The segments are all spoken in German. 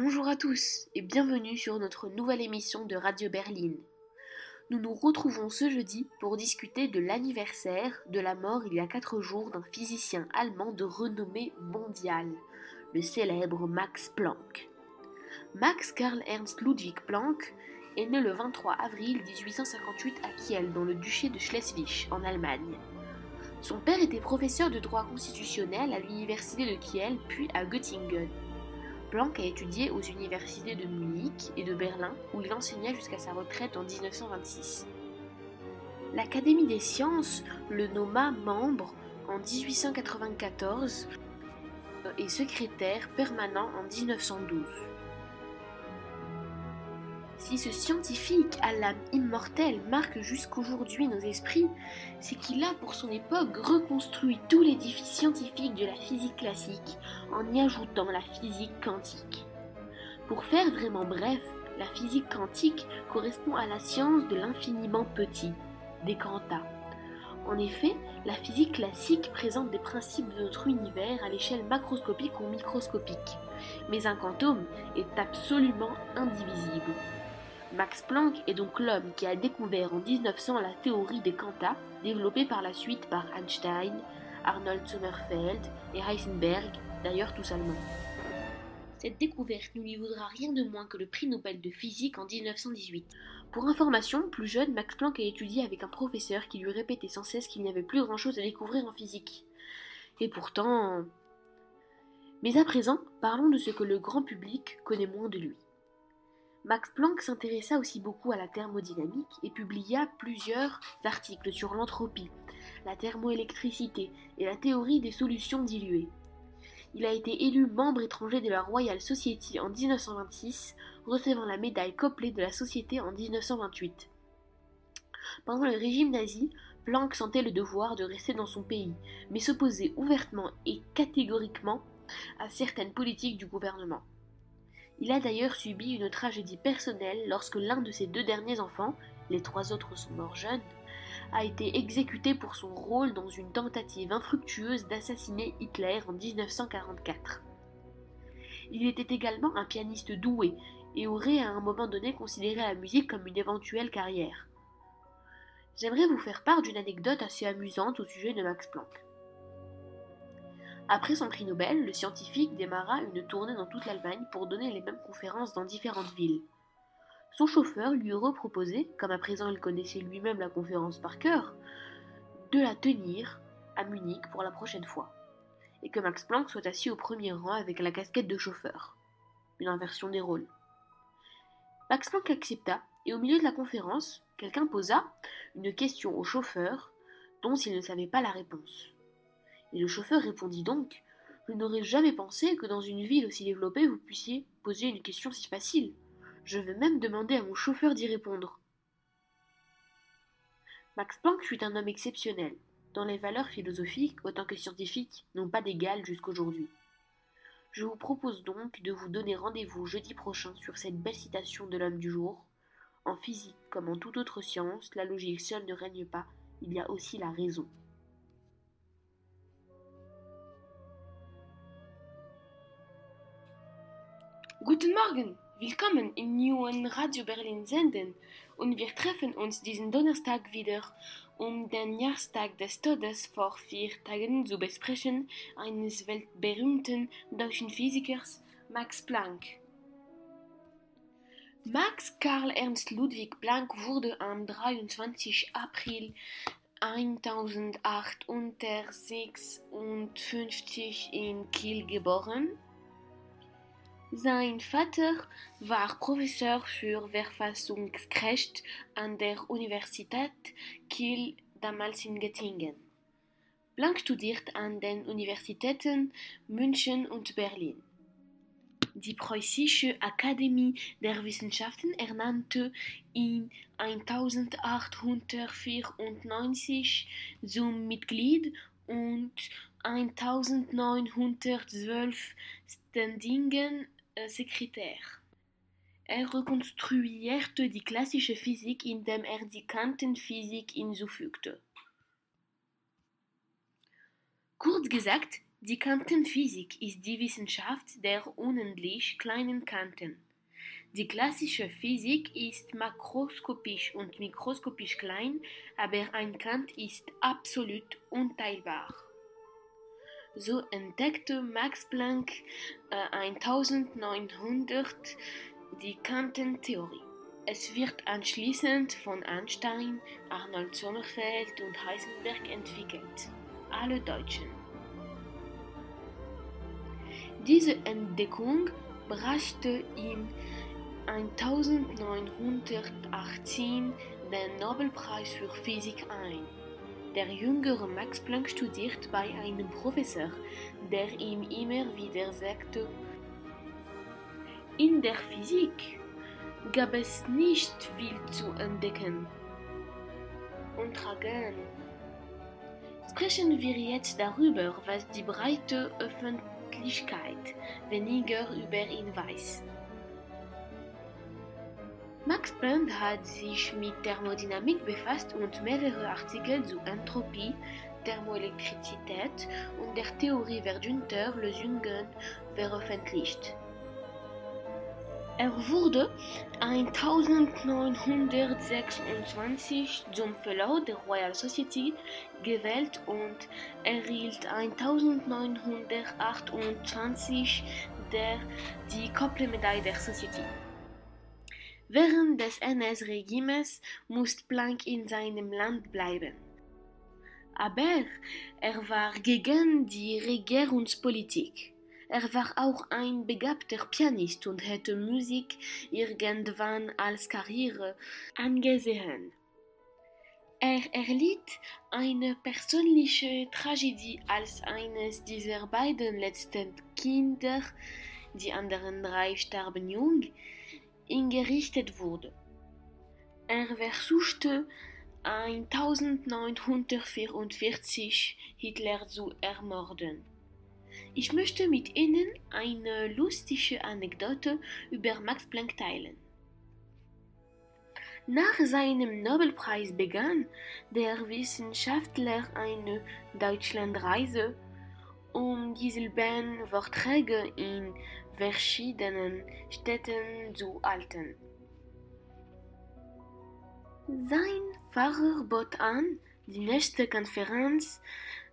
Bonjour à tous et bienvenue sur notre nouvelle émission de Radio Berlin. Nous nous retrouvons ce jeudi pour discuter de l'anniversaire de la mort il y a 4 jours d'un physicien allemand de renommée mondiale, le célèbre Max Planck. Max Karl Ernst Ludwig Planck est né le 23 avril 1858 à Kiel, dans le duché de Schleswig, en Allemagne. Son père était professeur de droit constitutionnel à l'université de Kiel puis à Göttingen. Planck a étudié aux universités de Munich et de Berlin où il enseigna jusqu'à sa retraite en 1926. L'Académie des sciences le nomma membre en 1894 et secrétaire permanent en 1912. Si ce scientifique à l'âme immortelle marque jusqu'aujourd'hui nos esprits, c'est qu'il a pour son époque reconstruit tout l'édifice scientifique de la physique classique en y ajoutant la physique quantique. Pour faire vraiment bref, la physique quantique correspond à la science de l'infiniment petit, des quanta. En effet, la physique classique présente des principes de notre univers à l'échelle macroscopique ou microscopique, mais un quantum est absolument indivisible. Max Planck est donc l'homme qui a découvert en 1900 la théorie des quantas, développée par la suite par Einstein, Arnold Sommerfeld et Heisenberg, d'ailleurs tous allemands. Cette découverte ne lui vaudra rien de moins que le prix Nobel de physique en 1918. Pour information, plus jeune, Max Planck a étudié avec un professeur qui lui répétait sans cesse qu'il n'y avait plus grand-chose à découvrir en physique. Et pourtant... Mais à présent, parlons de ce que le grand public connaît moins de lui. Max Planck s'intéressa aussi beaucoup à la thermodynamique et publia plusieurs articles sur l'entropie, la thermoélectricité et la théorie des solutions diluées. Il a été élu membre étranger de la Royal Society en 1926, recevant la médaille Copley de la Société en 1928. Pendant le régime nazi, Planck sentait le devoir de rester dans son pays, mais s'opposait ouvertement et catégoriquement à certaines politiques du gouvernement. Il a d'ailleurs subi une tragédie personnelle lorsque l'un de ses deux derniers enfants, les trois autres sont morts jeunes, a été exécuté pour son rôle dans une tentative infructueuse d'assassiner Hitler en 1944. Il était également un pianiste doué et aurait à un moment donné considéré la musique comme une éventuelle carrière. J'aimerais vous faire part d'une anecdote assez amusante au sujet de Max Planck. Après son prix Nobel, le scientifique démarra une tournée dans toute l'Allemagne pour donner les mêmes conférences dans différentes villes. Son chauffeur lui reproposait, comme à présent il connaissait lui-même la conférence par cœur, de la tenir à Munich pour la prochaine fois, et que Max Planck soit assis au premier rang avec la casquette de chauffeur, une inversion des rôles. Max Planck accepta, et au milieu de la conférence, quelqu'un posa une question au chauffeur dont il ne savait pas la réponse. Et le chauffeur répondit donc Je n'aurais jamais pensé que dans une ville aussi développée vous puissiez poser une question si facile. Je vais même demander à mon chauffeur d'y répondre. Max Planck fut un homme exceptionnel, dont les valeurs philosophiques autant que scientifiques n'ont pas d'égal jusqu'aujourd'hui. Je vous propose donc de vous donner rendez-vous jeudi prochain sur cette belle citation de l'homme du jour. En physique comme en toute autre science, la logique seule ne règne pas, il y a aussi la raison. Guten Morgen, willkommen im neuen Radio Berlin Senden und wir treffen uns diesen Donnerstag wieder, um den Jahrestag des Todes vor vier Tagen zu besprechen, eines weltberühmten deutschen Physikers Max Planck. Max Karl Ernst Ludwig Planck wurde am 23. April 1856 in Kiel geboren. Sein Vater war Professor für Verfassungsrecht an der Universität Kiel, damals in Göttingen. Planck studiert an den Universitäten München und Berlin. Die Preußische Akademie der Wissenschaften ernannte ihn 1894 zum Mitglied und 1912 Standingen Sekretär. Er rekonstruierte die klassische Physik, indem er die Quantenphysik hinzufügte. Kurz gesagt, Die Kantenphysik ist die Wissenschaft der unendlich kleinen Kanten. Die klassische Physik ist makroskopisch und mikroskopisch klein, aber ein Kant ist absolut unteilbar. So entdeckte Max Planck äh, 1900 die Kantentheorie. Es wird anschließend von Einstein, Arnold Sommerfeld und Heisenberg entwickelt. Alle Deutschen. Diese Entdeckung brachte ihm 1918 den Nobelpreis für Physik ein. Der jüngere Max Planck studiert bei einem Professor, der ihm immer wieder sagte, in der Physik gab es nicht viel zu entdecken. Und tragen. Sprechen wir jetzt darüber, was die breite Öffentlichkeit weniger über ihn weiß. Max Planck hat sich mit Thermodynamik befasst und mehrere Artikel zu Entropie, Thermoelektrizität und der Theorie Verdunter-Lösungen veröffentlicht. Er wurde 1926 zum Fellow der Royal Society gewählt und erhielt 1928 der die Kopple-Medaille der Society. Während des NS-Regimes musste Planck in seinem Land bleiben. Aber er war gegen die Regierungspolitik. Er war auch ein begabter Pianist und hätte Musik irgendwann als Karriere angesehen. Er erlitt eine persönliche Tragödie, als eines dieser beiden letzten Kinder, die anderen drei starben jung, hingerichtet wurde. Er versuchte 1944 Hitler zu ermorden. Ich möchte mit Ihnen eine lustige Anekdote über Max Planck teilen. Nach seinem Nobelpreis begann der Wissenschaftler eine Deutschlandreise, um dieselben Vorträge in verschiedenen Städten zu halten. Sein Pfarrer bot an, die nächste Konferenz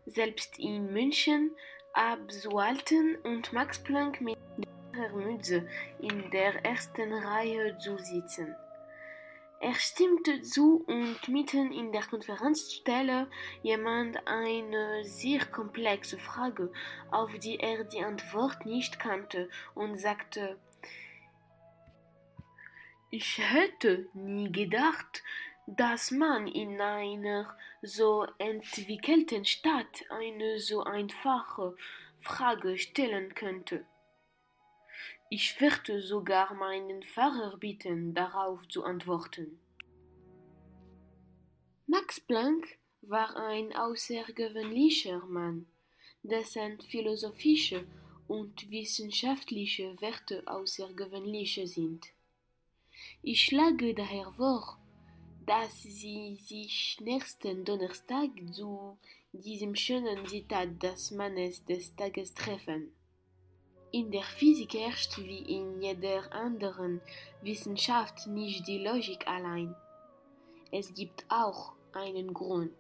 selbst in München abzuhalten und Max Planck mit der Mütze in der ersten Reihe zu sitzen. Er stimmte zu und mitten in der Konferenz stellte jemand eine sehr komplexe Frage, auf die er die Antwort nicht kannte und sagte, ich hätte nie gedacht, dass man in einer so entwickelten Stadt eine so einfache Frage stellen könnte. Ich werde sogar meinen Pfarrer bitten, darauf zu antworten. Max Planck war ein außergewöhnlicher Mann, dessen philosophische und wissenschaftliche Werte außergewöhnlich sind. Ich schlage daher vor, dass Sie sich nächsten Donnerstag zu diesem schönen Zitat des Mannes des Tages treffen. In der Physik herrscht wie in jeder anderen Wissenschaft nicht die Logik allein. Es gibt auch einen Grund.